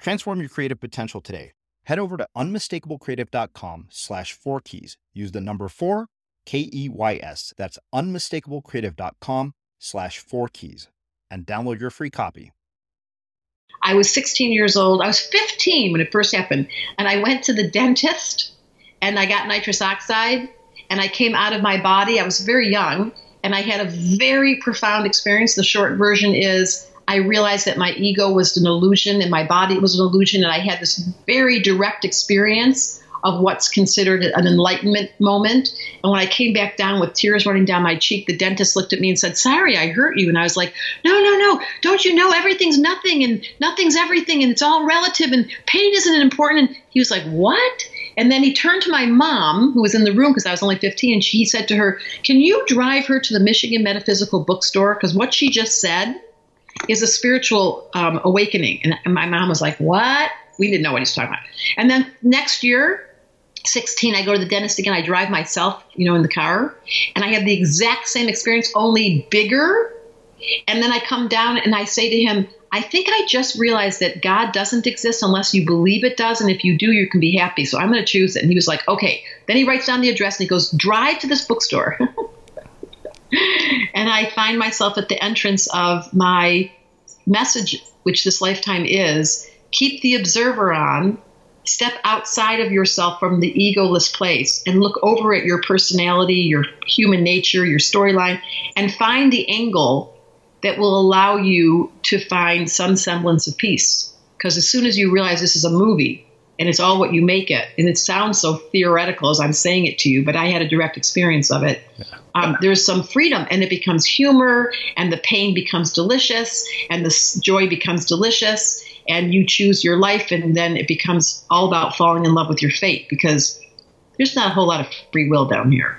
Transform your creative potential today. Head over to unmistakablecreative.com slash four keys. Use the number four, K E Y S. That's unmistakablecreative.com slash four keys and download your free copy. I was 16 years old. I was 15 when it first happened. And I went to the dentist and I got nitrous oxide and I came out of my body. I was very young and I had a very profound experience. The short version is I realized that my ego was an illusion and my body was an illusion, and I had this very direct experience of what's considered an enlightenment moment. And when I came back down with tears running down my cheek, the dentist looked at me and said, Sorry, I hurt you. And I was like, No, no, no. Don't you know everything's nothing and nothing's everything and it's all relative and pain isn't important? And he was like, What? And then he turned to my mom, who was in the room because I was only 15, and she, he said to her, Can you drive her to the Michigan Metaphysical Bookstore? Because what she just said is a spiritual um, awakening. And my mom was like, What? We didn't know what he's talking about. And then next year, 16, I go to the dentist again. I drive myself, you know, in the car, and I have the exact same experience, only bigger. And then I come down and I say to him, I think I just realized that God doesn't exist unless you believe it does. And if you do, you can be happy. So I'm going to choose it. And he was like, okay. Then he writes down the address and he goes, drive to this bookstore. and I find myself at the entrance of my message, which this lifetime is keep the observer on, step outside of yourself from the egoless place, and look over at your personality, your human nature, your storyline, and find the angle that will allow you to find some semblance of peace. Because as soon as you realize this is a movie, and it's all what you make it. And it sounds so theoretical as I'm saying it to you, but I had a direct experience of it. Yeah. Um, there's some freedom, and it becomes humor, and the pain becomes delicious, and the joy becomes delicious, and you choose your life, and then it becomes all about falling in love with your fate because there's not a whole lot of free will down here.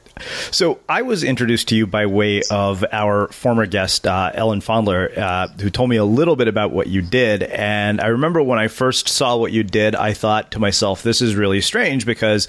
So I was introduced to you by way of our former guest, uh, Ellen Fondler, uh, who told me a little bit about what you did. And I remember when I first saw what you did, I thought to myself, this is really strange because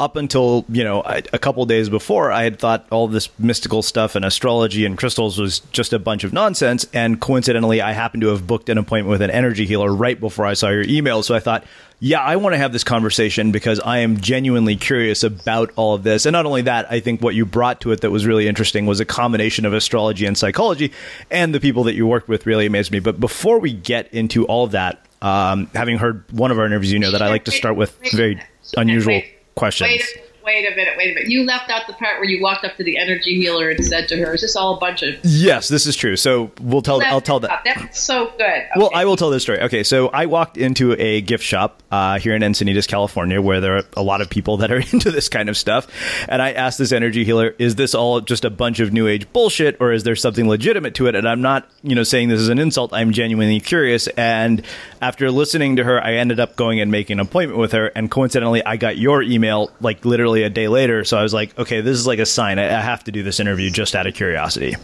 up until you know a, a couple days before, I had thought all this mystical stuff and astrology and crystals was just a bunch of nonsense. And coincidentally, I happened to have booked an appointment with an energy healer right before I saw your email. So I thought, yeah, I want to have this conversation because I am genuinely curious about all of this. And not only that, I think what you brought to it that was really interesting was a combination of astrology and psychology, and the people that you worked with really amazed me. But before we get into all of that, um, having heard one of our interviews, you know that I like to start with very unusual questions. Wait wait a minute, wait a minute. You left out the part where you walked up to the energy healer and said to her, "Is this all a bunch of?" Yes, this is true. So we'll tell. I'll tell that. That's so good. Okay. Well, I will tell this story. Okay, so I walked into a gift shop uh, here in Encinitas, California, where there are a lot of people that are into this kind of stuff, and I asked this energy healer, "Is this all just a bunch of new age bullshit, or is there something legitimate to it?" And I'm not, you know, saying this is an insult. I'm genuinely curious. And after listening to her, I ended up going and making an appointment with her, and coincidentally, I got your email like literally a day later. So I was like, okay, this is like a sign. I, I have to do this interview just out of curiosity.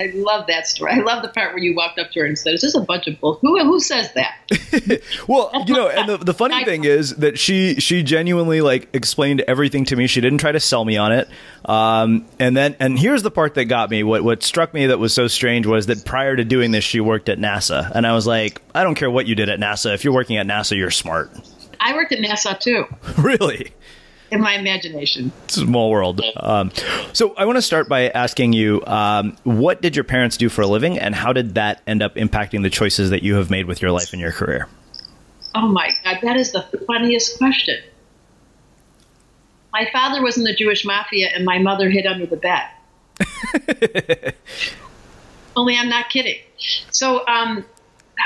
I love that story. I love the part where you walked up to her and said, "Is this a bunch of bull? Who who says that?" well, you know, and the, the funny thing is that she she genuinely like explained everything to me. She didn't try to sell me on it. Um, and then and here's the part that got me. What what struck me that was so strange was that prior to doing this, she worked at NASA, and I was like, I don't care what you did at NASA. If you're working at NASA, you're smart. I worked at NASA too. really? In my imagination. Small world. Um, so I want to start by asking you, um, what did your parents do for a living, and how did that end up impacting the choices that you have made with your life and your career? Oh my God, that is the funniest question. My father was in the Jewish mafia, and my mother hid under the bed. Only I'm not kidding. So, um,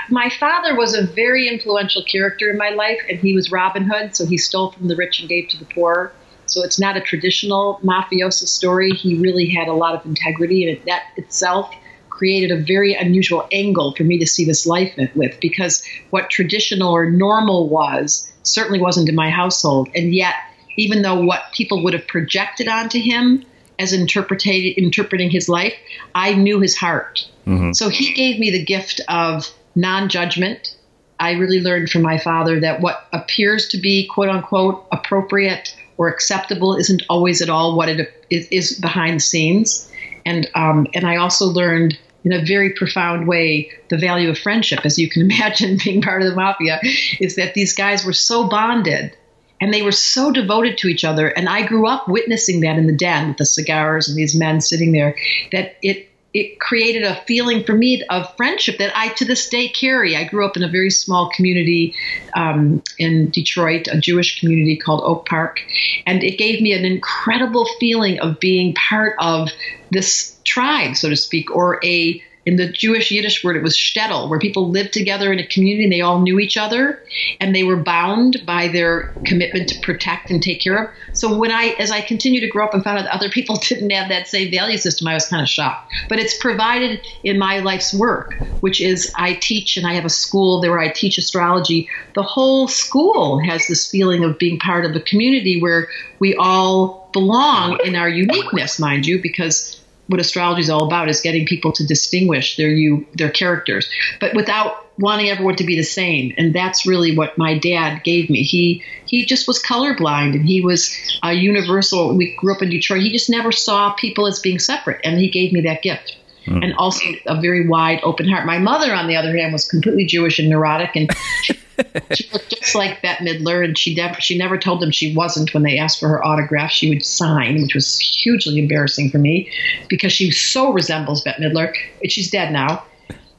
my father was a very influential character in my life, and he was Robin Hood, so he stole from the rich and gave to the poor. So it's not a traditional mafioso story. He really had a lot of integrity, and that itself created a very unusual angle for me to see this life with because what traditional or normal was certainly wasn't in my household. And yet, even though what people would have projected onto him as interpreting his life, I knew his heart. Mm-hmm. So he gave me the gift of non judgment. I really learned from my father that what appears to be quote unquote appropriate or acceptable isn't always at all what it is behind the scenes. And, um, and I also learned in a very profound way the value of friendship, as you can imagine, being part of the mafia, is that these guys were so bonded and they were so devoted to each other. And I grew up witnessing that in the den with the cigars and these men sitting there that it it created a feeling for me of friendship that I to this day carry. I grew up in a very small community um, in Detroit, a Jewish community called Oak Park, and it gave me an incredible feeling of being part of this tribe, so to speak, or a in the Jewish Yiddish word, it was shtetl, where people lived together in a community and they all knew each other and they were bound by their commitment to protect and take care of. So when I, as I continued to grow up and found out that other people didn't have that same value system, I was kind of shocked. But it's provided in my life's work, which is I teach and I have a school there where I teach astrology. The whole school has this feeling of being part of a community where we all belong in our uniqueness, mind you, because what astrology is all about is getting people to distinguish their you their characters, but without wanting everyone to be the same. And that's really what my dad gave me. He he just was colorblind, and he was a universal. We grew up in Detroit. He just never saw people as being separate, and he gave me that gift. Mm. And also a very wide open heart. My mother, on the other hand, was completely Jewish and neurotic, and she, she looked just like Bette Midler. And she never she never told them she wasn't. When they asked for her autograph, she would sign, which was hugely embarrassing for me because she so resembles Bette Midler. She's dead now,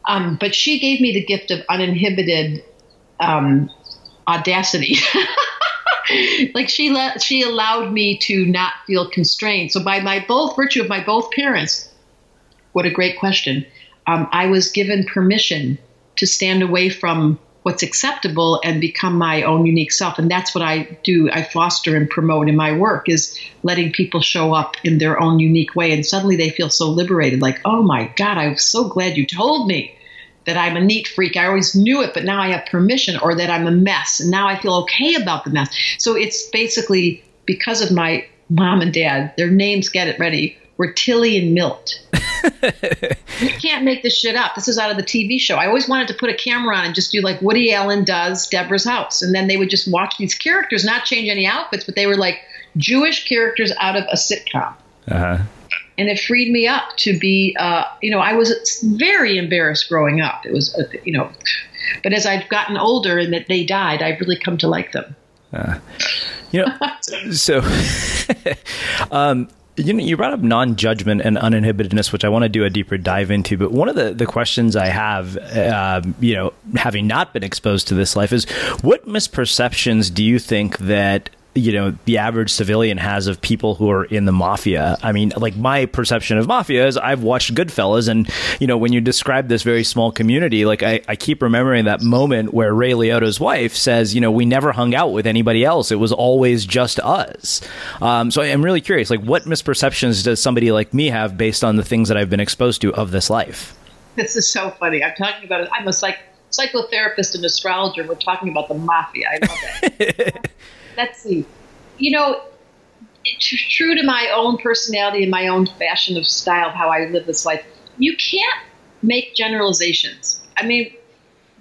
um, but she gave me the gift of uninhibited um, audacity. like she let she allowed me to not feel constrained. So by my both virtue of my both parents what a great question. Um, I was given permission to stand away from what's acceptable and become my own unique self. And that's what i do i foster and promote in my work is letting people show up in their own unique way. And suddenly they feel so liberated like oh my god i'm so glad you told me that i'm a neat freak. I always knew it but now i have permission or that i'm a mess. And now i feel okay about the mess. So it's basically because of my mom and dad their names get it ready were tilly and milt you can't make this shit up. This is out of the TV show. I always wanted to put a camera on and just do like Woody Allen does Deborah's House. And then they would just watch these characters, not change any outfits, but they were like Jewish characters out of a sitcom. Uh-huh. And it freed me up to be, uh, you know, I was very embarrassed growing up. It was, uh, you know, but as I've gotten older and that they died, I've really come to like them. Uh, you know, so um, you know, you brought up non-judgment and uninhibitedness, which I want to do a deeper dive into. But one of the, the questions I have, uh, you know, having not been exposed to this life, is what misperceptions do you think that you know the average civilian has of people who are in the mafia. I mean, like my perception of mafia is I've watched Goodfellas, and you know when you describe this very small community, like I, I keep remembering that moment where Ray Liotta's wife says, you know, we never hung out with anybody else; it was always just us. Um, so I'm really curious, like what misperceptions does somebody like me have based on the things that I've been exposed to of this life? This is so funny. I'm talking about it. I'm a psych- psychotherapist and astrologer. We're talking about the mafia. I love it. let's see. You know, true to my own personality and my own fashion of style of how I live this life, you can't make generalizations. I mean,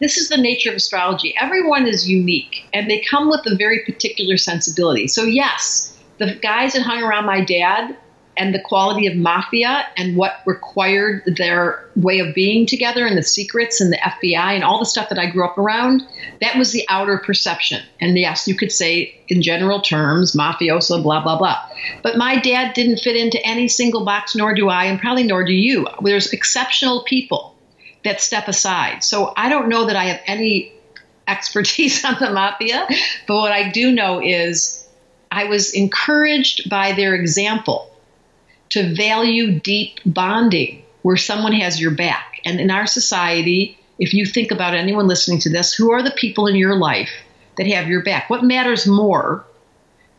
this is the nature of astrology. Everyone is unique and they come with a very particular sensibility. So, yes, the guys that hung around my dad and the quality of mafia and what required their way of being together and the secrets and the FBI and all the stuff that I grew up around, that was the outer perception. And yes, you could say in general terms, mafioso, blah, blah, blah. But my dad didn't fit into any single box, nor do I, and probably nor do you. There's exceptional people that step aside. So I don't know that I have any expertise on the mafia, but what I do know is I was encouraged by their example to value deep bonding where someone has your back. And in our society, if you think about anyone listening to this, who are the people in your life that have your back? What matters more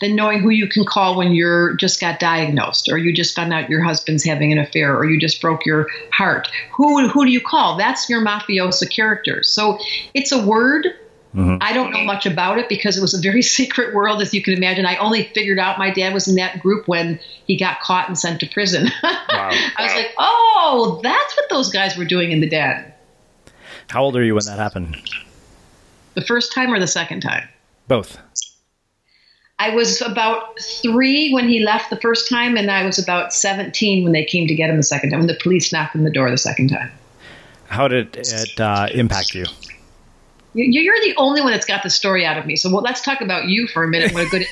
than knowing who you can call when you're just got diagnosed or you just found out your husband's having an affair or you just broke your heart? Who who do you call? That's your mafiosa characters. So it's a word Mm-hmm. I don't know much about it because it was a very secret world, as you can imagine. I only figured out my dad was in that group when he got caught and sent to prison. Wow. I was like, oh, that's what those guys were doing in the den. How old are you when that happened? The first time or the second time? Both. I was about three when he left the first time, and I was about 17 when they came to get him the second time, when the police knocked on the door the second time. How did it uh, impact you? You're the only one that's got the story out of me. So well, let's talk about you for a minute. What a good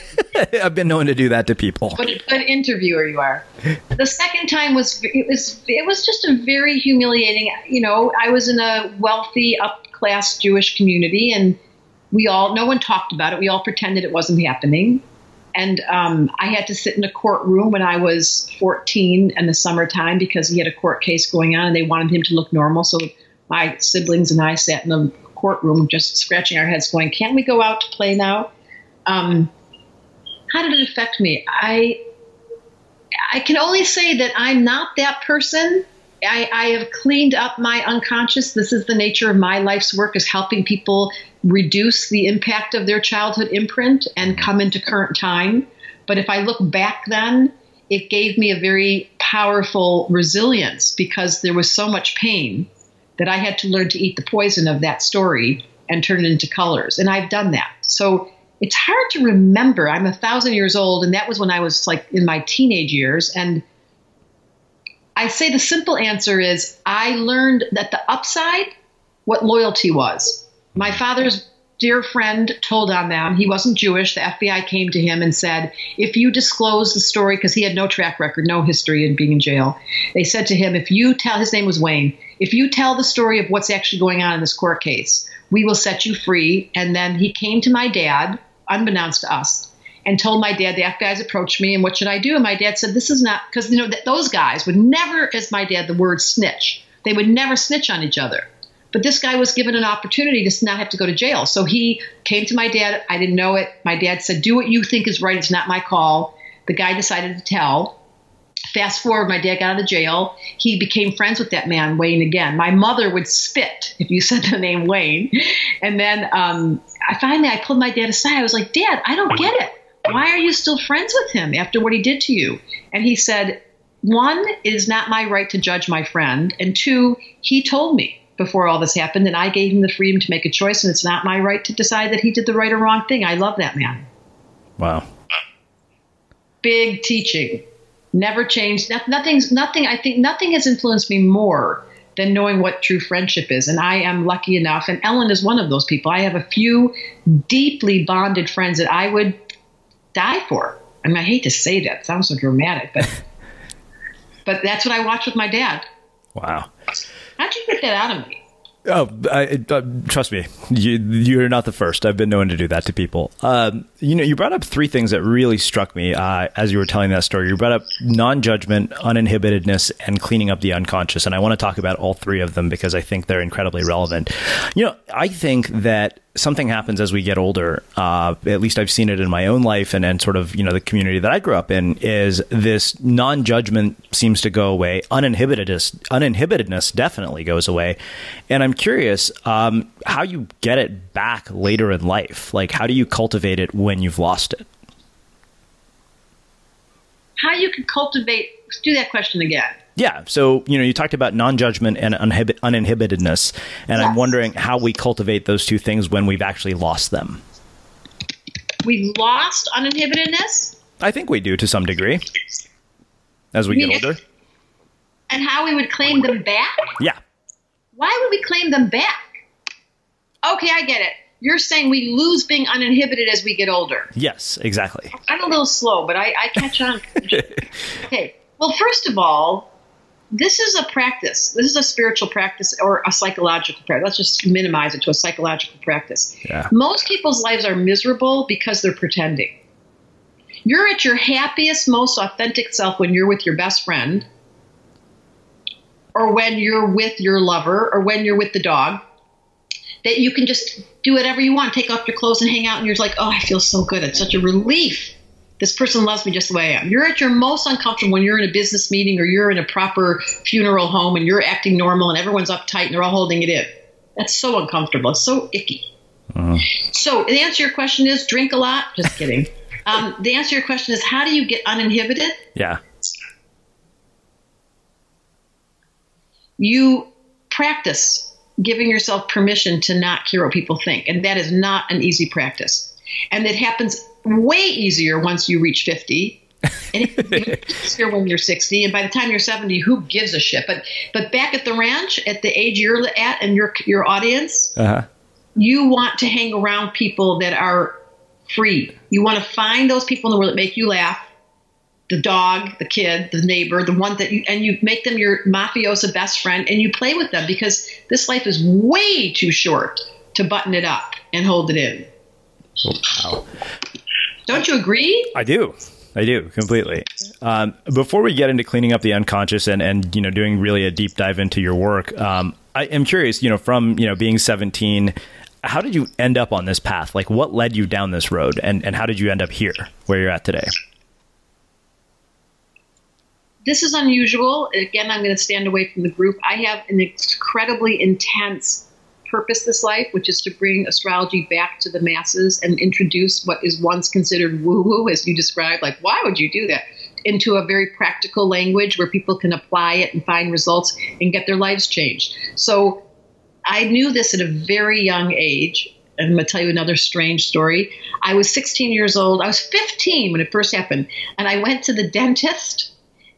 I've been known to do that to people. What a good interviewer you are. The second time was it was it was just a very humiliating. You know, I was in a wealthy, up class Jewish community, and we all no one talked about it. We all pretended it wasn't happening. And um, I had to sit in a courtroom when I was 14 in the summertime because he had a court case going on, and they wanted him to look normal. So my siblings and I sat in the courtroom just scratching our heads, going, "Can't we go out to play now?" Um, how did it affect me? I I can only say that I'm not that person. I, I, have cleaned up my unconscious. This is the nature of my life's work is helping people reduce the impact of their childhood imprint and come into current time. But if I look back then, it gave me a very powerful resilience because there was so much pain that I had to learn to eat the poison of that story and turn it into colors. And I've done that. So it's hard to remember. I'm a thousand years old, and that was when I was like in my teenage years. And I say the simple answer is I learned that the upside, what loyalty was. My father's dear friend told on them. He wasn't Jewish. The FBI came to him and said, if you disclose the story, because he had no track record, no history in being in jail, they said to him, if you tell, his name was Wayne, if you tell the story of what's actually going on in this court case, we will set you free. And then he came to my dad, unbeknownst to us, and told my dad, the FBI's approached me, and what should I do? And my dad said, this is not, because, you know, those guys would never, as my dad, the word snitch. They would never snitch on each other. But this guy was given an opportunity to not have to go to jail. So he came to my dad. I didn't know it. My dad said, Do what you think is right. It's not my call. The guy decided to tell. Fast forward, my dad got out of jail. He became friends with that man, Wayne, again. My mother would spit if you said the name Wayne. And then um, I finally I pulled my dad aside. I was like, Dad, I don't get it. Why are you still friends with him after what he did to you? And he said, One, it is not my right to judge my friend. And two, he told me before all this happened, and I gave him the freedom to make a choice, and it's not my right to decide that he did the right or wrong thing. I love that man. Wow. Big teaching. Never changed. Nothing's nothing. I think nothing has influenced me more than knowing what true friendship is. And I am lucky enough, and Ellen is one of those people. I have a few deeply bonded friends that I would die for. I mean, I hate to say that; it sounds so dramatic, but but that's what I watched with my dad. Wow. How'd you get that out of me? Oh, I, uh, trust me, you, you're not the first. I've been known to do that to people. Um, you know, you brought up three things that really struck me uh, as you were telling that story. You brought up non-judgment, uninhibitedness, and cleaning up the unconscious. And I want to talk about all three of them because I think they're incredibly relevant. You know, I think that something happens as we get older. Uh, at least I've seen it in my own life and, and sort of, you know, the community that I grew up in is this non-judgment seems to go away. Uninhibitedness, uninhibitedness definitely goes away. And I'm curious um, how you get it back later in life. Like, how do you cultivate it when you've lost it? How you can cultivate, do that question again. Yeah. So, you know, you talked about non judgment and uninhibit- uninhibitedness. And yes. I'm wondering how we cultivate those two things when we've actually lost them. We lost uninhibitedness? I think we do to some degree as we get older. And how we would claim them back? Yeah. Why would we claim them back? Okay, I get it. You're saying we lose being uninhibited as we get older. Yes, exactly. I'm a little slow, but I, I catch on. okay. Well, first of all, this is a practice. This is a spiritual practice or a psychological practice. Let's just minimize it to a psychological practice. Yeah. Most people's lives are miserable because they're pretending. You're at your happiest, most authentic self when you're with your best friend, or when you're with your lover, or when you're with the dog. That you can just do whatever you want, take off your clothes and hang out, and you're like, oh, I feel so good. It's such a relief this person loves me just the way I am. You're at your most uncomfortable when you're in a business meeting or you're in a proper funeral home and you're acting normal and everyone's uptight and they're all holding it in. That's so uncomfortable. It's so icky. Uh-huh. So the answer to your question is drink a lot. Just kidding. um, the answer to your question is how do you get uninhibited? Yeah. You practice giving yourself permission to not care what people think. And that is not an easy practice. And it happens way easier once you reach 50 and it's easier when you're 60 and by the time you're 70 who gives a shit but but back at the ranch at the age you're at and your your audience uh-huh. you want to hang around people that are free. You want to find those people in the world that make you laugh. The dog, the kid, the neighbor, the one that you, and you make them your mafiosa best friend and you play with them because this life is way too short to button it up and hold it in. Wow. Don't you agree? I do. I do completely. Um, before we get into cleaning up the unconscious and, and you know doing really a deep dive into your work, um, I am curious. You know, from you know being 17, how did you end up on this path? Like, what led you down this road, and and how did you end up here where you're at today? This is unusual. Again, I'm going to stand away from the group. I have an incredibly intense purpose this life, which is to bring astrology back to the masses and introduce what is once considered woo woo, as you described. Like, why would you do that? Into a very practical language where people can apply it and find results and get their lives changed. So I knew this at a very young age. And I'm going to tell you another strange story. I was 16 years old. I was 15 when it first happened. And I went to the dentist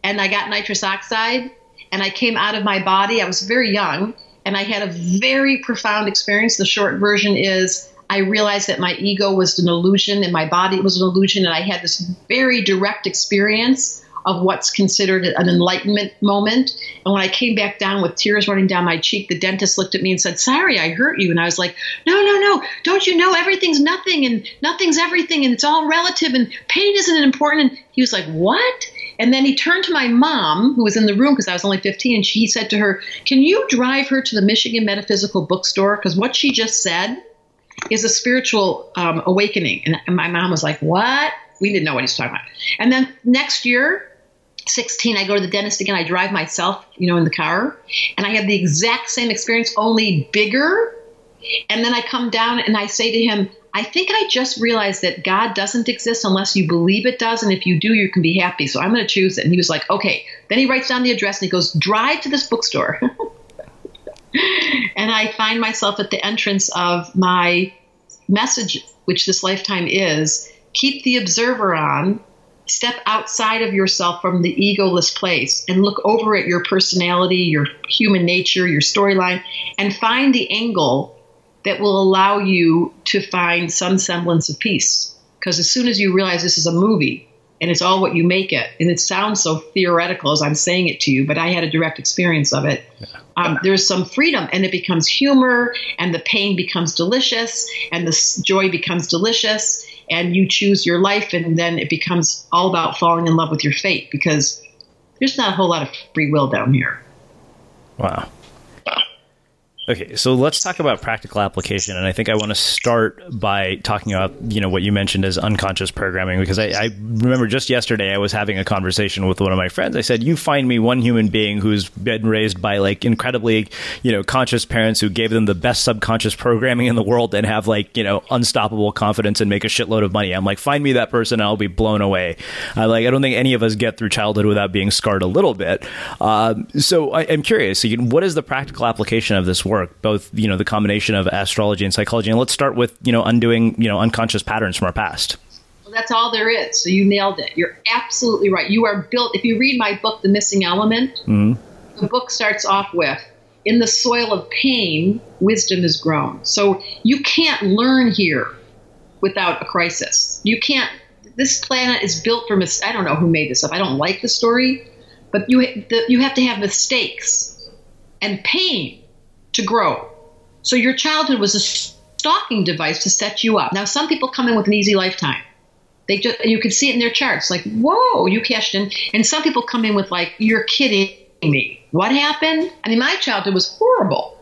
and I got nitrous oxide and I came out of my body. I was very young and I had a very profound experience. The short version is I realized that my ego was an illusion and my body was an illusion, and I had this very direct experience of what's considered an enlightenment moment. And when I came back down with tears running down my cheek, the dentist looked at me and said, Sorry, I hurt you. And I was like, No, no, no. Don't you know everything's nothing and nothing's everything and it's all relative and pain isn't important? And he was like, What? And then he turned to my mom, who was in the room because I was only 15, and she, he said to her, Can you drive her to the Michigan Metaphysical Bookstore? Because what she just said is a spiritual um, awakening. And, and my mom was like, What? We didn't know what he was talking about. And then next year, 16, I go to the dentist again. I drive myself, you know, in the car, and I have the exact same experience, only bigger. And then I come down and I say to him, I think I just realized that God doesn't exist unless you believe it does. And if you do, you can be happy. So I'm going to choose it. And he was like, okay. Then he writes down the address and he goes, drive to this bookstore. and I find myself at the entrance of my message, which this lifetime is keep the observer on, step outside of yourself from the egoless place and look over at your personality, your human nature, your storyline, and find the angle that will allow you to find some semblance of peace. Because as soon as you realize this is a movie and it's all what you make it, and it sounds so theoretical as I'm saying it to you, but I had a direct experience of it. Um, there's some freedom, and it becomes humor, and the pain becomes delicious, and the joy becomes delicious, and you choose your life, and then it becomes all about falling in love with your fate because there's not a whole lot of free will down here. Wow. Okay, so let's talk about practical application, and I think I want to start by talking about you know what you mentioned as unconscious programming because I, I, remember just yesterday I was having a conversation with one of my friends. I said, "You find me one human being who's been raised by like incredibly you know conscious parents who gave them the best subconscious programming in the world and have like you know unstoppable confidence and make a shitload of money." I'm like, "Find me that person, and I'll be blown away." I like I don't think any of us get through childhood without being scarred a little bit. Um, so I, am curious, what is the practical application of this? work? Work, both you know the combination of astrology and psychology. And let's start with you know undoing you know unconscious patterns from our past. Well, that's all there is. So you nailed it. You're absolutely right. You are built. If you read my book, The Missing Element, mm-hmm. the book starts off with. In the soil of pain, wisdom is grown. So you can't learn here without a crisis. You can't. This planet is built for mis- I don't know who made this up. I don't like the story, but you the, you have to have mistakes and pain to grow. So your childhood was a stalking device to set you up. Now, some people come in with an easy lifetime. They just, you can see it in their charts, like, whoa, you cashed in. And some people come in with like, you're kidding me. What happened? I mean, my childhood was horrible.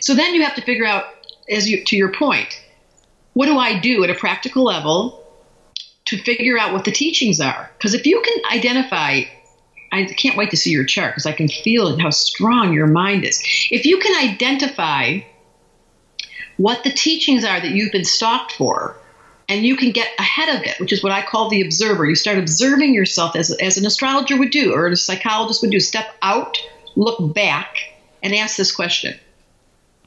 So then you have to figure out, as you, to your point, what do I do at a practical level to figure out what the teachings are? Because if you can identify I can't wait to see your chart because I can feel how strong your mind is. If you can identify what the teachings are that you've been stalked for, and you can get ahead of it, which is what I call the observer. You start observing yourself as, as an astrologer would do, or a psychologist would do. Step out, look back, and ask this question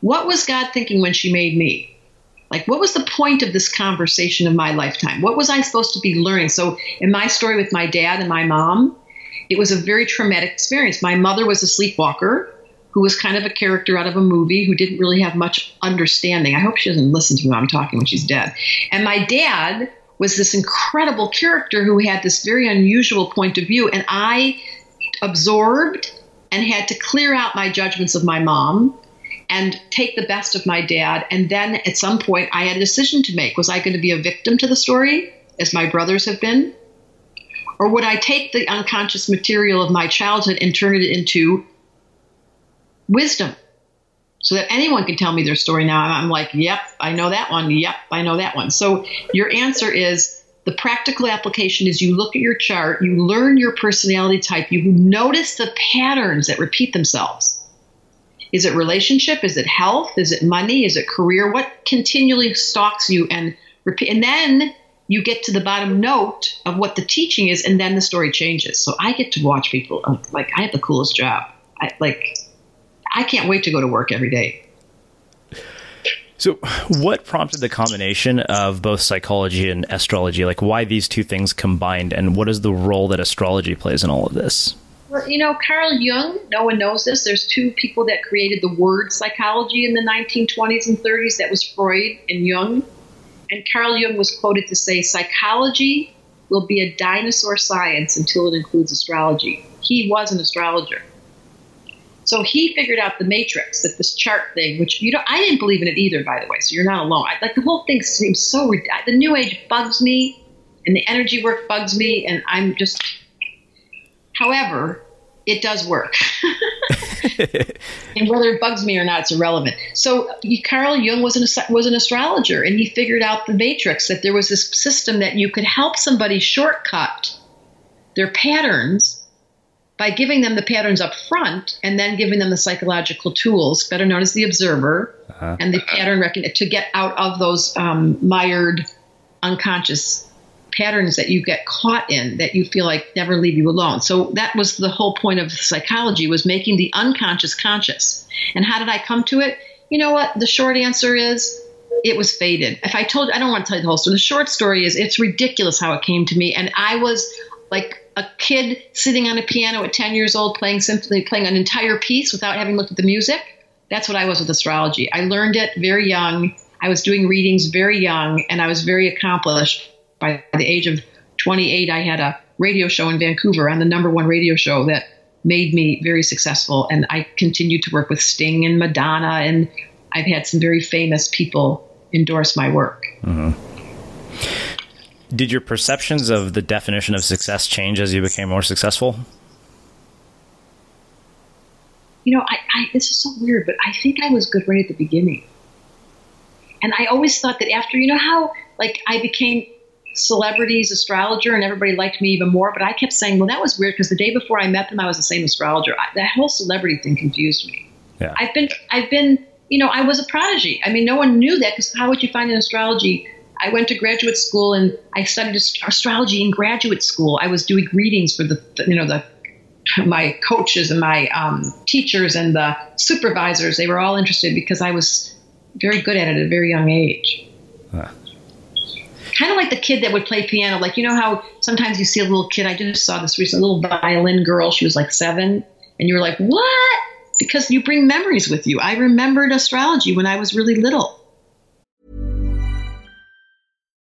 What was God thinking when she made me? Like, what was the point of this conversation of my lifetime? What was I supposed to be learning? So, in my story with my dad and my mom, it was a very traumatic experience. My mother was a sleepwalker who was kind of a character out of a movie who didn't really have much understanding. I hope she doesn't listen to me I'm talking when she's dead. And my dad was this incredible character who had this very unusual point of view. And I absorbed and had to clear out my judgments of my mom and take the best of my dad. And then at some point, I had a decision to make. Was I going to be a victim to the story, as my brothers have been? Or would I take the unconscious material of my childhood and turn it into wisdom so that anyone can tell me their story now? I'm like, yep, I know that one. Yep, I know that one. So your answer is the practical application is you look at your chart, you learn your personality type, you notice the patterns that repeat themselves. Is it relationship? Is it health? Is it money? Is it career? What continually stalks you and repeat? And then you get to the bottom note of what the teaching is, and then the story changes. So I get to watch people uh, like I have the coolest job. I like I can't wait to go to work every day. So, what prompted the combination of both psychology and astrology? Like, why these two things combined, and what is the role that astrology plays in all of this? Well, you know, Carl Jung, no one knows this. There's two people that created the word psychology in the 1920s and 30s. That was Freud and Jung. And Carl Jung was quoted to say, psychology will be a dinosaur science until it includes astrology. He was an astrologer. So he figured out the matrix, that this chart thing, which you know, I didn't believe in it either, by the way. So you're not alone. I, like the whole thing seems so. The New Age bugs me, and the energy work bugs me, and I'm just. However, it does work. and whether it bugs me or not, it's irrelevant. So Carl Jung was an was an astrologer, and he figured out the matrix that there was this system that you could help somebody shortcut their patterns by giving them the patterns up front and then giving them the psychological tools, better known as the observer, uh-huh. and the pattern recognition to get out of those um, mired unconscious patterns that you get caught in that you feel like never leave you alone. So that was the whole point of psychology was making the unconscious conscious. And how did I come to it? You know what? The short answer is it was fated. If I told I don't want to tell you the whole story. The short story is it's ridiculous how it came to me. And I was like a kid sitting on a piano at 10 years old playing symphony, playing an entire piece without having looked at the music. That's what I was with astrology. I learned it very young. I was doing readings very young and I was very accomplished. By the age of 28, I had a radio show in Vancouver on the number one radio show that made me very successful. And I continued to work with Sting and Madonna, and I've had some very famous people endorse my work. Mm-hmm. Did your perceptions of the definition of success change as you became more successful? You know, I, I, this is so weird, but I think I was good right at the beginning. And I always thought that after, you know, how like I became celebrities astrologer and everybody liked me even more, but I kept saying, well, that was weird because the day before I met them, I was the same astrologer. I, that whole celebrity thing confused me. Yeah. I've been, I've been, you know, I was a prodigy. I mean, no one knew that because how would you find an astrology I went to graduate school and I studied astrology in graduate school. I was doing readings for the, you know, the my coaches and my um, teachers and the supervisors. They were all interested because I was very good at it at a very young age. Huh. Kind of like the kid that would play piano. Like you know how sometimes you see a little kid. I just saw this recent little violin girl. She was like seven, and you were like, "What?" Because you bring memories with you. I remembered astrology when I was really little.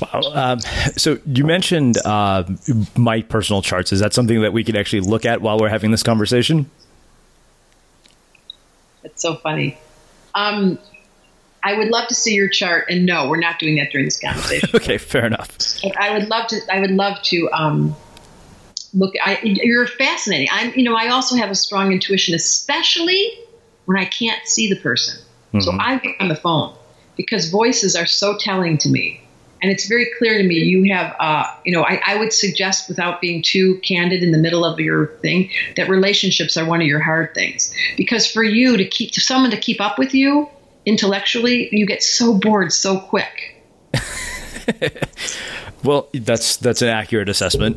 Wow. Um, so you mentioned uh, my personal charts. Is that something that we could actually look at while we're having this conversation? That's so funny. Um, I would love to see your chart, and no, we're not doing that during this conversation. okay, fair enough. I would love to. I would love to um, look. I, you're fascinating. I'm. You know, I also have a strong intuition, especially when I can't see the person. Mm-hmm. So I get on the phone because voices are so telling to me and it's very clear to me you have uh, you know I, I, would suggest without being too candid in the middle of your thing that relationships are one of your hard things. Because for you to keep to someone to keep up with you intellectually you get so bored so quick. Well that's that's an accurate assessment.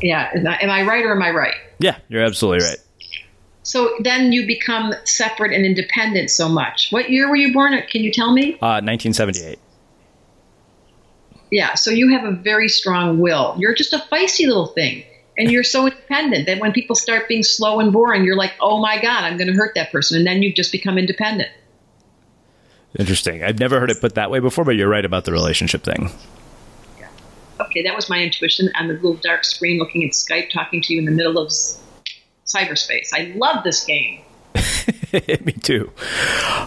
Yeah am I right or am i right? Yeah you're absolutely right. So then you become separate and independent so much. What year were you born? Can you tell me? Uh, 1978 yeah, so you have a very strong will. You're just a feisty little thing. And you're so independent that when people start being slow and boring, you're like, oh my God, I'm going to hurt that person. And then you just become independent. Interesting. I've never heard it put that way before, but you're right about the relationship thing. Yeah. Okay, that was my intuition on the little dark screen looking at Skype, talking to you in the middle of cyberspace. I love this game. Me too.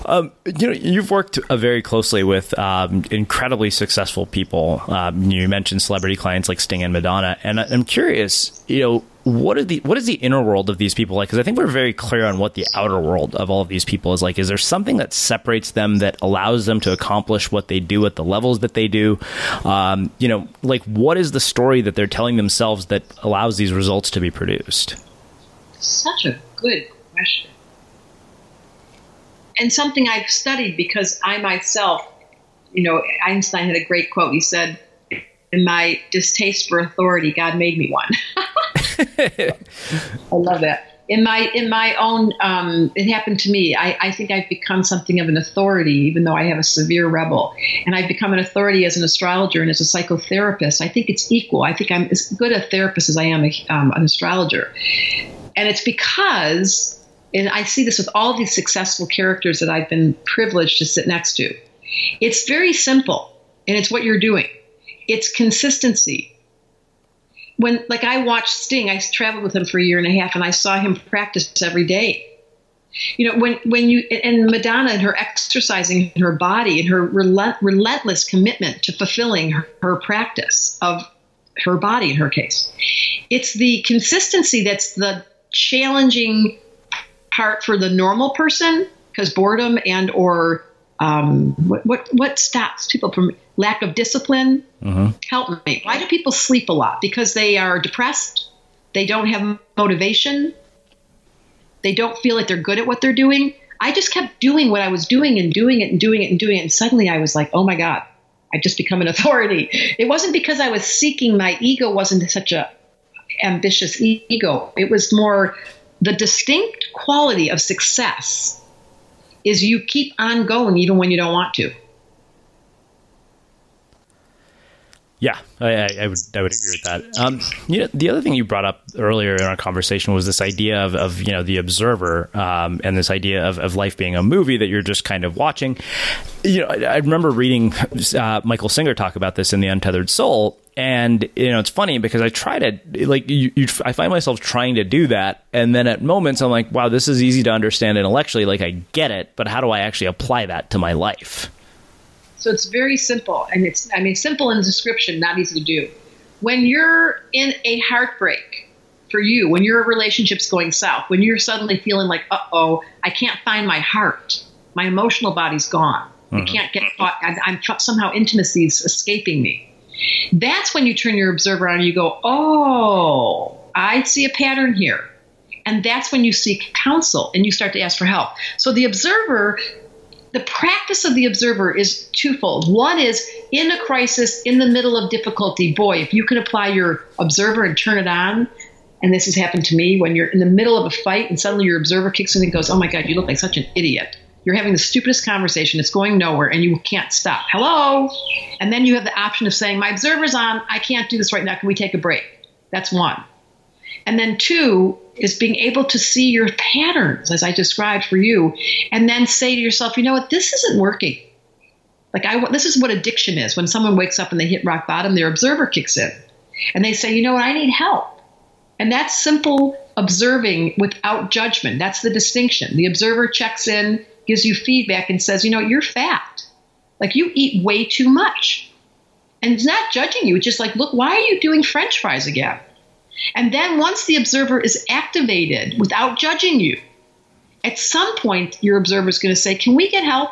Um, you know, you've worked very closely with um, incredibly successful people. Um, you mentioned celebrity clients like Sting and Madonna, and I'm curious. You know, what are the what is the inner world of these people like? Because I think we're very clear on what the outer world of all of these people is like. Is there something that separates them that allows them to accomplish what they do at the levels that they do? Um, you know, like what is the story that they're telling themselves that allows these results to be produced? Such a good question and something I've studied because I myself, you know, Einstein had a great quote. He said, "In my distaste for authority, God made me one." I love that. in my in my own um, it happened to me I, I think i've become something of an authority even though i have a severe rebel and i've become an authority as an astrologer and as a psychotherapist i think it's equal i think i'm as good a therapist as i am a, um, an astrologer and it's because and i see this with all these successful characters that i've been privileged to sit next to. It's very simple and it's what you're doing. It's consistency. When like I watched Sting, I traveled with him for a year and a half, and I saw him practice every day. You know, when when you and Madonna and her exercising her body and her relent, relentless commitment to fulfilling her, her practice of her body in her case, it's the consistency that's the challenging part for the normal person because boredom and or um, what, what what stops people from lack of discipline. Mm-hmm. Help me. Why do people sleep a lot? Because they are depressed. They don't have motivation. They don't feel like they're good at what they're doing. I just kept doing what I was doing and doing it and doing it and doing it. And suddenly I was like, oh my God, I've just become an authority. It wasn't because I was seeking, my ego wasn't such a ambitious ego. It was more the distinct quality of success is you keep on going even when you don't want to. Yeah, I, I, would I would agree with that. Um, you know, the other thing you brought up earlier in our conversation was this idea of, of you know the observer um, and this idea of, of life being a movie that you're just kind of watching. You know, I, I remember reading uh, Michael Singer talk about this in The Untethered Soul, and you know it's funny because I try to like you, you, I find myself trying to do that, and then at moments I'm like, wow, this is easy to understand intellectually, like I get it, but how do I actually apply that to my life? So it's very simple, and it's I mean simple in description, not easy to do. When you're in a heartbreak for you, when your relationship's going south, when you're suddenly feeling like, uh oh, I can't find my heart, my emotional body's gone, mm-hmm. I can't get caught, I'm, I'm somehow intimacy's escaping me. That's when you turn your observer on and you go, oh, I see a pattern here. And that's when you seek counsel and you start to ask for help. So the observer the practice of the observer is twofold. One is in a crisis, in the middle of difficulty, boy, if you can apply your observer and turn it on, and this has happened to me when you're in the middle of a fight and suddenly your observer kicks in and goes, Oh my God, you look like such an idiot. You're having the stupidest conversation, it's going nowhere, and you can't stop. Hello? And then you have the option of saying, My observer's on, I can't do this right now, can we take a break? That's one. And then two is being able to see your patterns, as I described for you, and then say to yourself, you know what, this isn't working. Like I, this is what addiction is. When someone wakes up and they hit rock bottom, their observer kicks in, and they say, you know what, I need help. And that's simple observing without judgment. That's the distinction. The observer checks in, gives you feedback, and says, you know, you're fat. Like you eat way too much. And it's not judging you. It's just like, look, why are you doing French fries again? And then once the observer is activated without judging you, at some point your observer is going to say, Can we get help?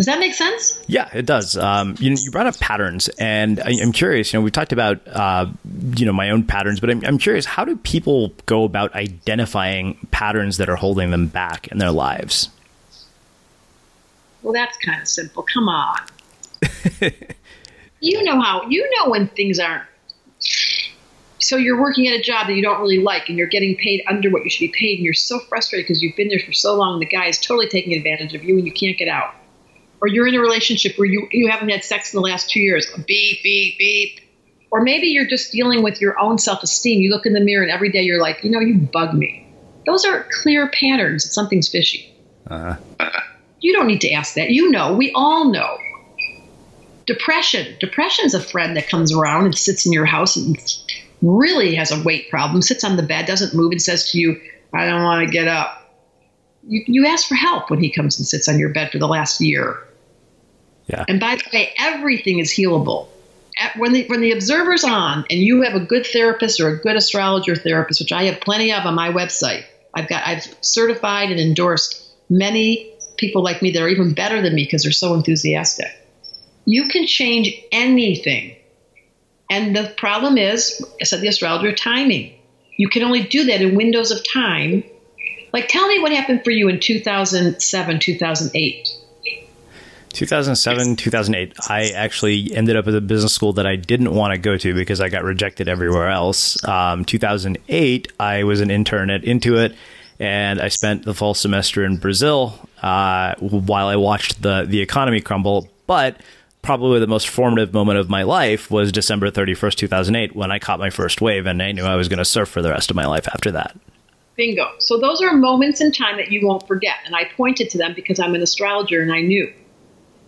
Does that make sense? Yeah, it does. Um, you, you brought up patterns, and I, am curious. You know, we talked about uh, you know my own patterns, but I'm, I'm curious. How do people go about identifying patterns that are holding them back in their lives? Well, that's kind of simple. Come on. you know how you know when things aren't so you're working at a job that you don't really like and you're getting paid under what you should be paid and you're so frustrated because you've been there for so long and the guy is totally taking advantage of you and you can't get out or you're in a relationship where you, you haven't had sex in the last two years beep beep beep or maybe you're just dealing with your own self-esteem you look in the mirror and every day you're like you know you bug me those are clear patterns that something's fishy uh-huh. you don't need to ask that you know we all know Depression. Depression is a friend that comes around and sits in your house and really has a weight problem, sits on the bed, doesn't move, and says to you, I don't want to get up. You, you ask for help when he comes and sits on your bed for the last year. Yeah. And by the way, everything is healable. When the, when the observer's on and you have a good therapist or a good astrologer therapist, which I have plenty of on my website, I've got I've certified and endorsed many people like me that are even better than me because they're so enthusiastic. You can change anything. And the problem is, I said the astrologer, timing. You can only do that in windows of time. Like, tell me what happened for you in 2007, 2008. 2007, 2008. I actually ended up at a business school that I didn't want to go to because I got rejected everywhere else. Um, 2008, I was an intern at Intuit, and I spent the fall semester in Brazil uh, while I watched the the economy crumble. But probably the most formative moment of my life was December 31st, 2008, when I caught my first wave, and I knew I was going to surf for the rest of my life after that. Bingo. So those are moments in time that you won't forget. And I pointed to them because I'm an astrologer and I knew.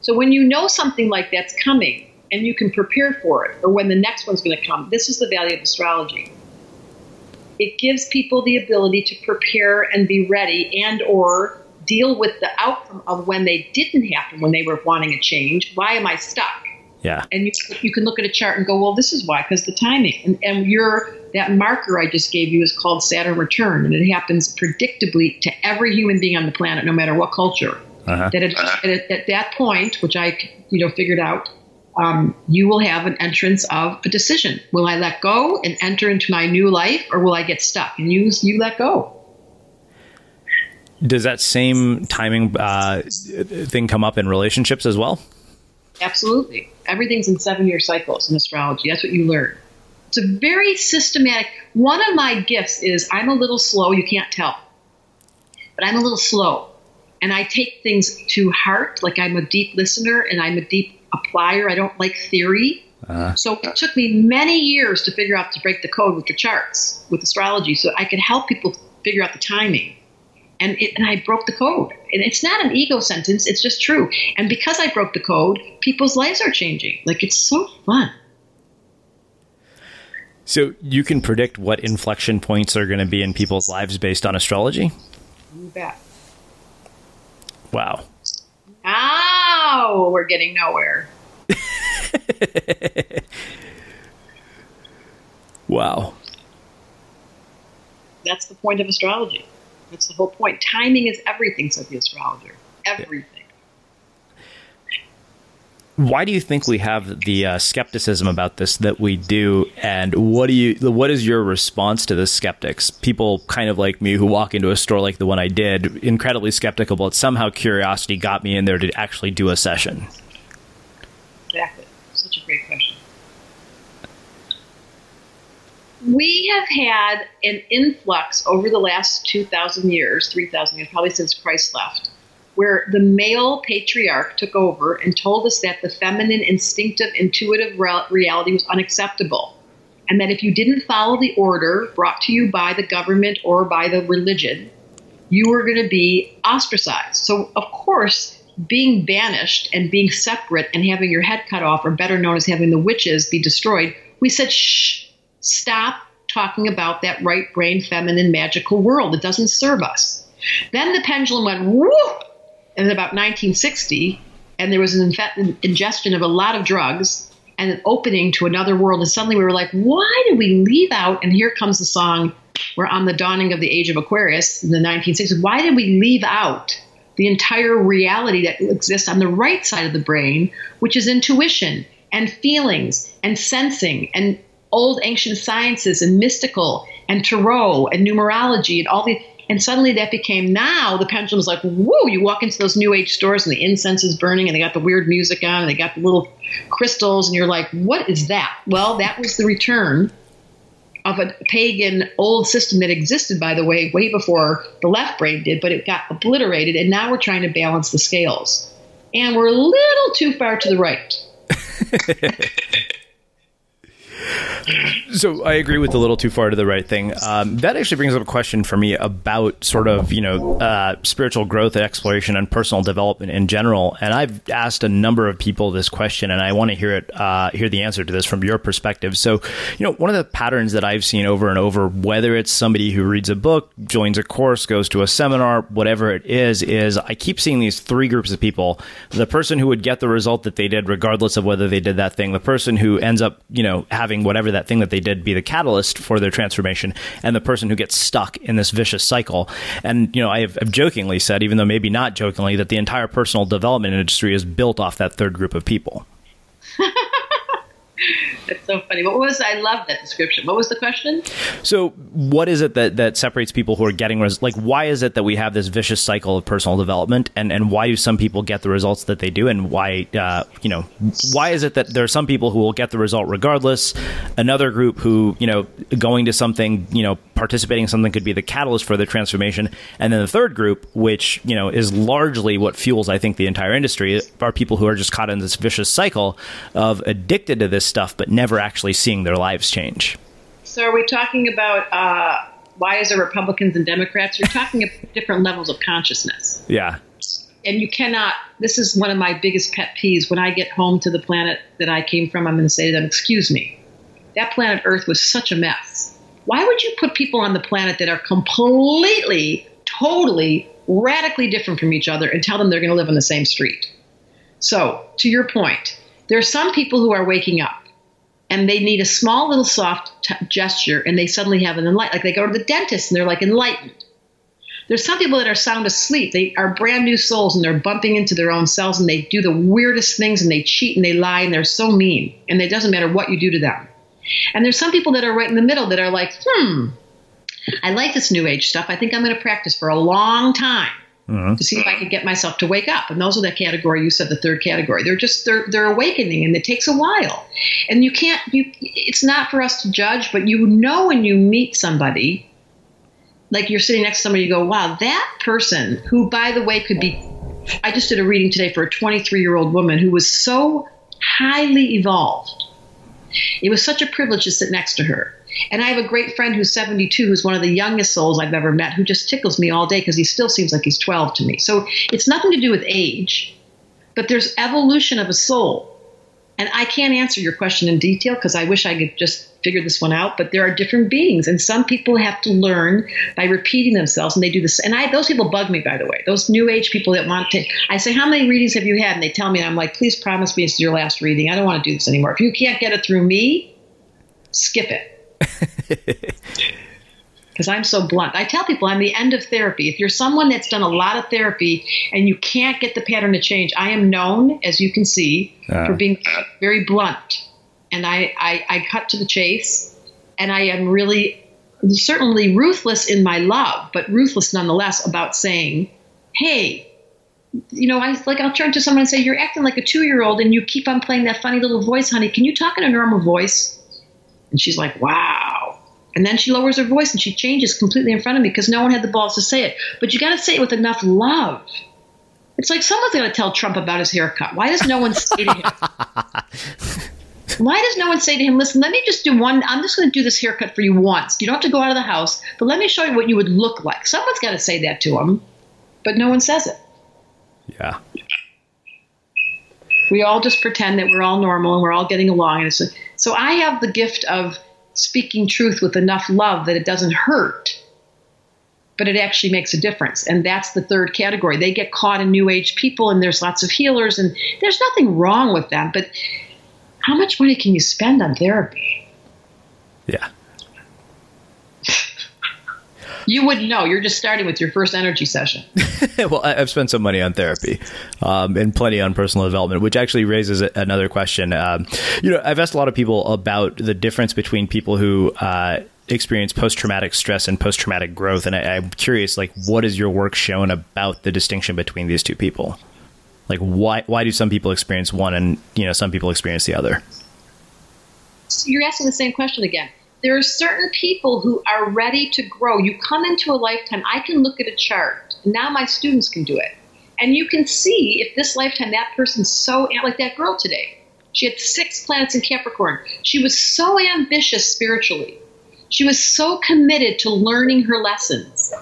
So when you know something like that's coming and you can prepare for it, or when the next one's going to come, this is the value of astrology. It gives people the ability to prepare and be ready and or deal with the outcome of when they didn't happen, when they were wanting a change. Why am I stuck? Yeah. And you, you can look at a chart and go, well, this is why, because the timing. And, and your that marker I just gave you is called Saturn return, and it happens predictably to every human being on the planet, no matter what culture. Uh-huh. That at, at, at, that point, which I you know figured out, um, you will have an entrance of a decision. Will I let go and enter into my new life, or will I get stuck? And you you let go. Does that same timing uh, thing come up in relationships as well? Absolutely. Everything's in seven year cycles in astrology. That's what you learn. It's a very systematic. One of my gifts is I'm a little slow. You can't tell, but I'm a little slow, and I take things to heart. Like I'm a deep listener and I'm a deep applier. I don't like theory. Uh-huh. So it took me many years to figure out to break the code with the charts, with astrology, so I could help people figure out the timing. And, it, and I broke the code. And it's not an ego sentence, it's just true. And because I broke the code, people's lives are changing. Like it's so fun. So you can predict what inflection points are going to be in people's lives based on astrology? You bet. Wow. Now we're getting nowhere. wow. That's the point of astrology. That's the whole point. Timing is everything, said the astrologer. Everything. Why do you think we have the uh, skepticism about this that we do, and what do you? What is your response to the skeptics? People kind of like me who walk into a store like the one I did, incredibly skeptical, but somehow curiosity got me in there to actually do a session. Exactly, such a great question. We have had an influx over the last 2,000 years, 3,000 years, probably since Christ left, where the male patriarch took over and told us that the feminine, instinctive, intuitive reality was unacceptable. And that if you didn't follow the order brought to you by the government or by the religion, you were going to be ostracized. So, of course, being banished and being separate and having your head cut off, or better known as having the witches be destroyed, we said, shh, stop talking about that right brain, feminine, magical world. It doesn't serve us. Then the pendulum went whoop in about 1960, and there was an inf- ingestion of a lot of drugs and an opening to another world. And suddenly we were like, why did we leave out? And here comes the song, we're on the dawning of the age of Aquarius in the 1960s. Why did we leave out the entire reality that exists on the right side of the brain, which is intuition and feelings and sensing and old ancient sciences and mystical and tarot and numerology and all the and suddenly that became now the pendulum is like, whoa, you walk into those new age stores and the incense is burning and they got the weird music on and they got the little crystals and you're like, what is that? Well, that was the return of a pagan old system that existed, by the way, way before the left brain did, but it got obliterated and now we're trying to balance the scales. And we're a little too far to the right. So I agree with the little too far to the right thing. Um, that actually brings up a question for me about sort of you know uh, spiritual growth and exploration and personal development in general. And I've asked a number of people this question, and I want to hear it uh, hear the answer to this from your perspective. So you know one of the patterns that I've seen over and over, whether it's somebody who reads a book, joins a course, goes to a seminar, whatever it is, is I keep seeing these three groups of people: the person who would get the result that they did, regardless of whether they did that thing; the person who ends up you know having whatever that thing that they did be the catalyst for their transformation and the person who gets stuck in this vicious cycle. And, you know, I have, I've jokingly said, even though maybe not jokingly, that the entire personal development industry is built off that third group of people. That's so funny. What was I love that description. What was the question? So, what is it that, that separates people who are getting res- like why is it that we have this vicious cycle of personal development, and and why do some people get the results that they do, and why uh, you know why is it that there are some people who will get the result regardless, another group who you know going to something you know participating in something could be the catalyst for the transformation, and then the third group, which you know is largely what fuels I think the entire industry, are people who are just caught in this vicious cycle of addicted to this stuff but never actually seeing their lives change. So, are we talking about uh, why is there Republicans and Democrats? You're talking about different levels of consciousness. Yeah. And you cannot, this is one of my biggest pet peeves. When I get home to the planet that I came from, I'm going to say to them, Excuse me, that planet Earth was such a mess. Why would you put people on the planet that are completely, totally, radically different from each other and tell them they're going to live on the same street? So, to your point, there are some people who are waking up and they need a small little soft t- gesture and they suddenly have an enlightenment. Like they go to the dentist and they're like enlightened. There's some people that are sound asleep. They are brand new souls and they're bumping into their own selves and they do the weirdest things and they cheat and they lie and they're so mean. And it doesn't matter what you do to them. And there's some people that are right in the middle that are like, hmm, I like this new age stuff. I think I'm going to practice for a long time mm-hmm. to see if I can get myself to wake up. And those are the category you said, the third category. They're just they're they're awakening, and it takes a while. And you can't you. It's not for us to judge, but you know when you meet somebody, like you're sitting next to somebody, you go, wow, that person who, by the way, could be. I just did a reading today for a 23 year old woman who was so highly evolved. It was such a privilege to sit next to her. And I have a great friend who's 72, who's one of the youngest souls I've ever met, who just tickles me all day because he still seems like he's 12 to me. So it's nothing to do with age, but there's evolution of a soul. And I can't answer your question in detail because I wish I could just figure this one out. But there are different beings, and some people have to learn by repeating themselves, and they do this. And I, those people bug me, by the way. Those new age people that want to. I say, "How many readings have you had?" And they tell me, and I'm like, "Please promise me it's your last reading. I don't want to do this anymore. If you can't get it through me, skip it." Because I'm so blunt. I tell people I'm the end of therapy. If you're someone that's done a lot of therapy and you can't get the pattern to change, I am known, as you can see, uh. for being very blunt. And I, I, I cut to the chase. And I am really, certainly ruthless in my love, but ruthless nonetheless about saying, hey, you know, I like I'll turn to someone and say, "You're acting like a two year old, and you keep on playing that funny little voice, honey. Can you talk in a normal voice?" And she's like, wow. And then she lowers her voice and she changes completely in front of me because no one had the balls to say it. But you got to say it with enough love. It's like someone's got to tell Trump about his haircut. Why does no one say to him? Why does no one say to him, listen, let me just do one, I'm just going to do this haircut for you once. You don't have to go out of the house, but let me show you what you would look like. Someone's got to say that to him, but no one says it. Yeah. We all just pretend that we're all normal and we're all getting along. And so I have the gift of speaking truth with enough love that it doesn't hurt, but it actually makes a difference. And that's the third category. They get caught in new age people, and there's lots of healers, and there's nothing wrong with them. But how much money can you spend on therapy? Yeah. You wouldn't know. You're just starting with your first energy session. well, I've spent some money on therapy um, and plenty on personal development, which actually raises another question. Um, you know, I've asked a lot of people about the difference between people who uh, experience post traumatic stress and post traumatic growth, and I, I'm curious, like, what is your work shown about the distinction between these two people? Like, why why do some people experience one and you know some people experience the other? So you're asking the same question again there are certain people who are ready to grow. You come into a lifetime, I can look at a chart, now my students can do it. And you can see if this lifetime that person's so, like that girl today. She had six planets in Capricorn. She was so ambitious spiritually. She was so committed to learning her lessons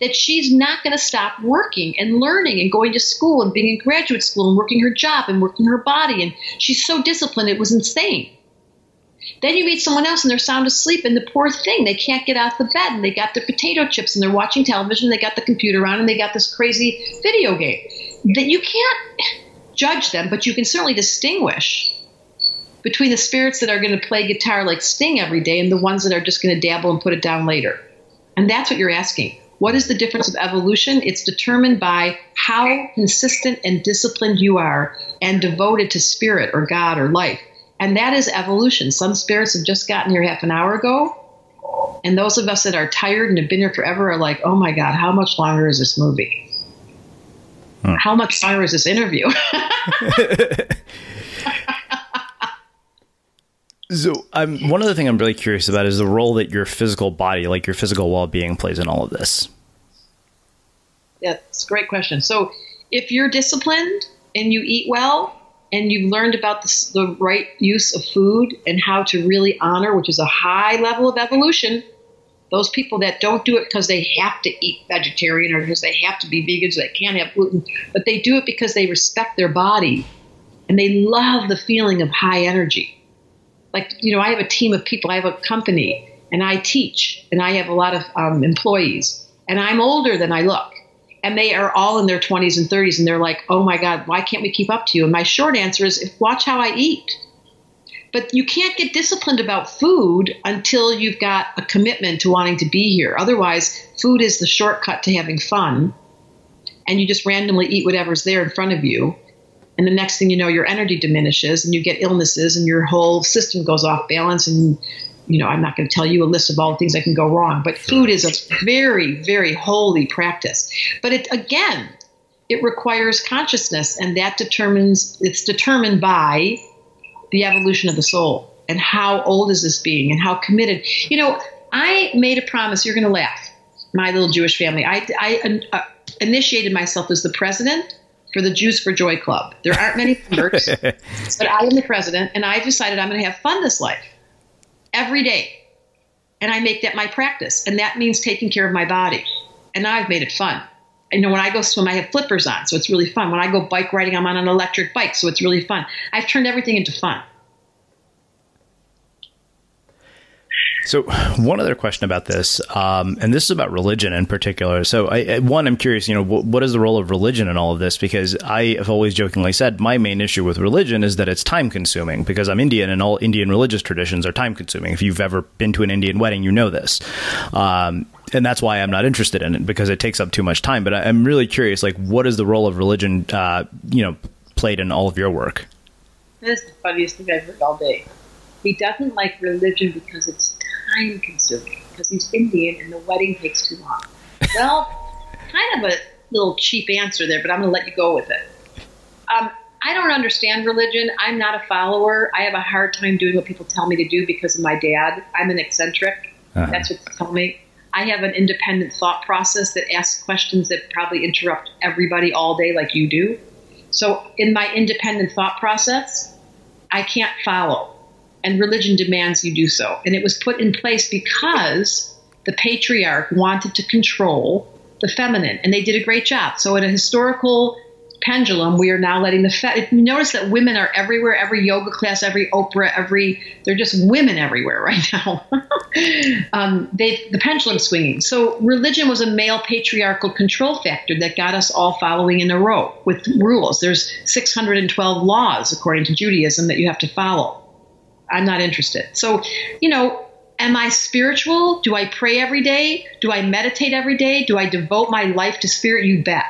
that she's not going to stop working and learning and going to school and being in graduate school and working her job and working her body. And she's so disciplined, it was insane. Then you meet someone else and they're sound asleep, and the poor thing, they can't get out the bed, and they got their potato chips, and they're watching television, they got the computer on, and they got this crazy video game. That you can't judge them, but you can certainly distinguish between the spirits that are going to play guitar like Sting every day and the ones that are just going to dabble and put it down later. And that's what you're asking. What is the difference of evolution? It's determined by how consistent and disciplined you are and devoted to spirit or God or life And that is evolution. Some spirits have just gotten here half an hour ago. And those of us that are tired and have been here forever are like, oh my God, how much longer is this movie? Hmm. How much longer is this interview? so, I'm one other thing I'm really curious about is the role that your physical body, like your physical well being, plays in all of this. Yeah, it's a great question. So, if you're disciplined and you eat well, and you've learned about the, the, right use of food and how to really honor, which is a high level of evolution, those people that don't do it because they have to eat vegetarian or because they have to be vegan so they can't have gluten, but they do it because they respect their body and they love the feeling of high energy. Like, you know, I have a team of people, I have a company, and I teach, and I have a lot of um, employees, and I'm older than I look and they are all in their 20s and 30s and they're like oh my god why can't we keep up to you? And my short answer is watch how i eat. But you can't get disciplined about food until you've got a commitment to wanting to be here. Otherwise food is the shortcut to having fun and you just randomly eat whatever's there in front of you. And the next thing you know your energy diminishes and you get illnesses and your whole system goes off balance and you know, I'm not going to tell you a list of all the things that can go wrong, but food is a very, very holy practice. But it, again, it requires consciousness, and that determines, it's determined by the evolution of the soul and how old is this being and how committed. You know, I made a promise, you're going to laugh, my little Jewish family. I, I uh, initiated myself as the president for the Jews for Joy Club. There aren't many members, but I am the president, and I decided I'm going to have fun this life every day. And I make that my practice. And that means taking care of my body. And now I've made it fun. I know when I go swim, I have flippers on, so it's really fun. When I go bike riding, I'm on an electric bike, so it's really fun. I've turned everything into fun. So, one other question about this, um, and this is about religion in particular. So, I, one, I'm curious, you know, what, is the role of religion in all of this? Because I have always jokingly said my main issue with religion is that it's time consuming because I'm Indian and all Indian religious traditions are time consuming. If you've ever been to an Indian wedding, you know this. Um, and that's why I'm not interested in it because it takes up too much time. But I, am really curious, like, what is the role of religion, uh, you know, played in all of your work? That's the funniest thing I've heard all day. He doesn't like religion because it's time consuming because he's Indian and the wedding takes too long. Well, kind of a little cheap answer there, but I'm going to let you go with it. Um, I don't understand religion. I'm not a follower. I have a hard time doing what people tell me to do because of my dad. I'm an eccentric. Uh-huh. That's what they tell me. I have an independent thought process that asks questions that probably interrupt everybody all day, like you do. So, in my independent thought process, I can't follow and religion demands you do so. And it was put in place because the patriarch wanted to control the feminine, and they did a great job. So, in a historical pendulum, we are now letting the fe- notice that women are everywhere. Every yoga class, every Oprah, every they're just women everywhere right now. um, they the pendulum swinging. So, religion was a male patriarchal control factor that got us all following in a row with rules. There's 612 laws according to Judaism that you have to follow. I'm not interested. So, you know, am I spiritual? Do I pray every day? Do I meditate every day? Do I devote my life to spirit? You bet.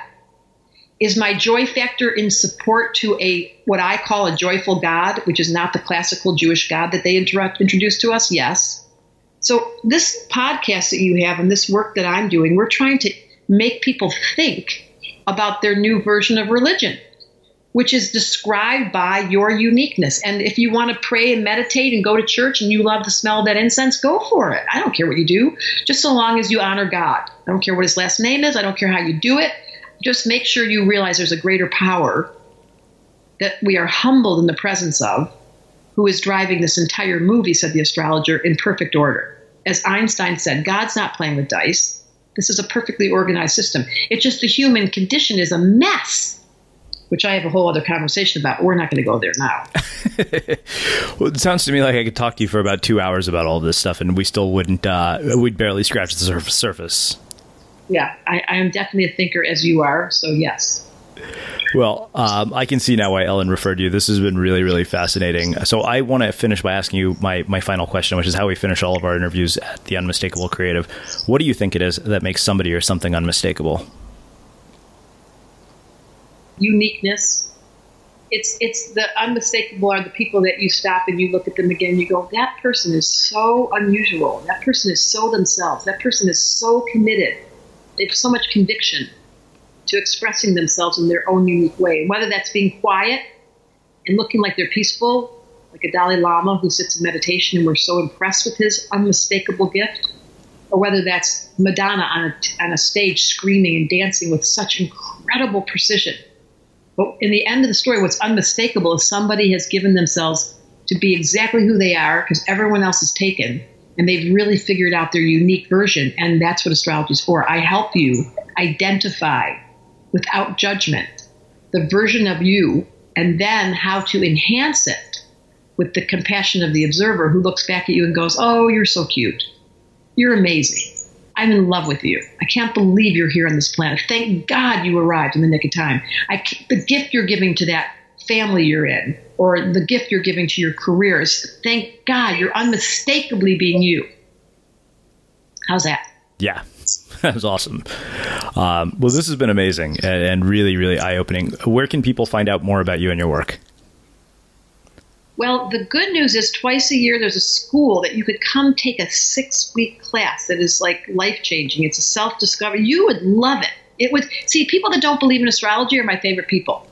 Is my joy factor in support to a what I call a joyful God, which is not the classical Jewish God that they interrupt, introduce to us? Yes. So this podcast that you have and this work that I'm doing, we're trying to make people think about their new version of religion which is described by your uniqueness. And if you want to pray and meditate and go to church and you love the smell of that incense, go for it. I don't care what you do, just so long as you honor God. I don't care what his last name is, I don't care how you do it. Just make sure you realize there's a greater power that we are humbled in the presence of, who is driving this entire movie, said the astrologer, in perfect order. As Einstein said, God's not playing with dice. This is a perfectly organized system. It's just the human condition is a mess which I have a whole other conversation about. We're not going to go there now. well, it sounds to me like I could talk to you for about two hours about all this stuff, and we still wouldn't. Uh, we'd barely scratch the surface. Yeah, I, I, am definitely a thinker, as you are. So yes. Well, um, I can see now why Ellen referred to you. This has been really, really fascinating. So I want to finish by asking you my, my final question, which is how we finish all of our interviews at the Unmistakable Creative. What do you think it is that makes somebody or something unmistakable? Uniqueness, it's it's the unmistakable are the people that you stop and you look at them again. You go, that person is so unusual. That person is so themselves. That person is so committed. They have so much conviction to expressing themselves in their own unique way. And whether that's being quiet and looking like they're peaceful, like a Dalai Lama who sits in meditation and we're so impressed with his unmistakable gift, or whether that's Madonna on a, on a stage screaming and dancing with such incredible precision. But in the end of the story, what's unmistakable is somebody has given themselves to be exactly who they are because everyone else is taken and they've really figured out their unique version. And that's what astrology is for. I help you identify without judgment the version of you and then how to enhance it with the compassion of the observer who looks back at you and goes, Oh, you're so cute. You're amazing. I'm in love with you. I can't believe you're here on this planet. Thank God you arrived in the nick of time. I, the gift you're giving to that family you're in, or the gift you're giving to your career is thank God you're unmistakably being you. How's that? Yeah, that was awesome. Um, well, this has been amazing and, and really, really eye opening. Where can people find out more about you and your work? Well, the good news is twice a year there's a school that you could come take a six week class that is like life changing. It's a self discovery. You would love it. It would see people that don't believe in astrology are my favorite people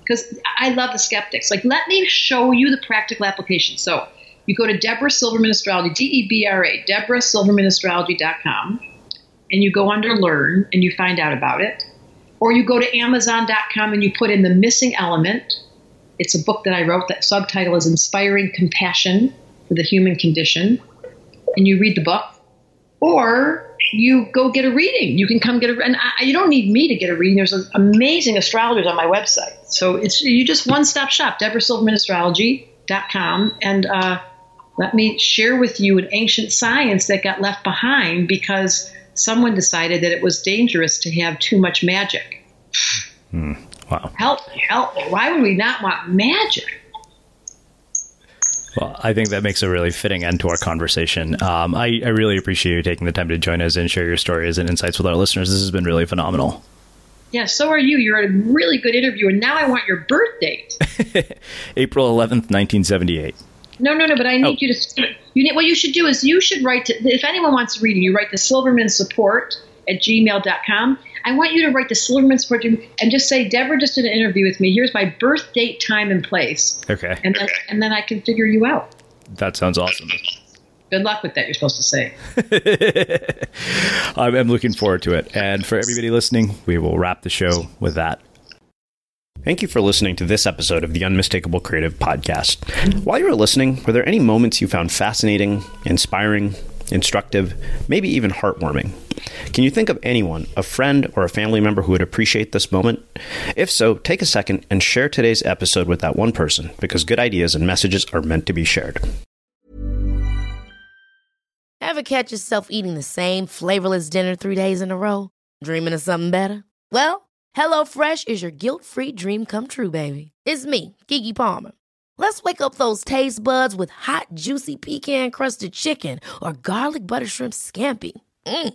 because I love the skeptics. Like, let me show you the practical application. So you go to Debra Silverman Astrology, D E B R A, DebraSilvermanAstrology.com, and you go under Learn and you find out about it. Or you go to Amazon.com and you put in the missing element it's a book that I wrote. That subtitle is Inspiring Compassion for the Human Condition. And you read the book, or you go get a reading. You can come get a, and I, you don't need me to get a reading. There's an amazing astrologers on my website. So it's you just one stop shop, DebraSilvermanAstrology.com, and uh, let me share with you an ancient science that got left behind because someone decided that it was dangerous to have too much magic. Hmm. Wow. Help, help. Why would we not want magic? Well, I think that makes a really fitting end to our conversation. Um, I, I, really appreciate you taking the time to join us and share your stories and insights with our listeners. This has been really phenomenal. Yeah, so are you. You're a really good interview, and now I want your birth date. April 11th, 1978. No, no, no, but I need oh. you to. You need, what you should do is you should write to, if anyone wants to read you write to Silverman Support at gmail.com I want you to write the Silverman Support Team and just say, Debra just did an interview with me. Here's my birth date, time, and place. Okay. And then, and then I can figure you out. That sounds awesome. Good luck with that, you're supposed to say. I'm looking forward to it. And for everybody listening, we will wrap the show with that. Thank you for listening to this episode of the Unmistakable Creative Podcast. While you were listening, were there any moments you found fascinating, inspiring, instructive, maybe even heartwarming? Can you think of anyone, a friend or a family member who would appreciate this moment? If so, take a second and share today's episode with that one person because good ideas and messages are meant to be shared. Ever catch yourself eating the same flavorless dinner three days in a row? Dreaming of something better? Well, HelloFresh is your guilt free dream come true, baby. It's me, Keke Palmer. Let's wake up those taste buds with hot, juicy pecan crusted chicken or garlic butter shrimp scampi. Mm.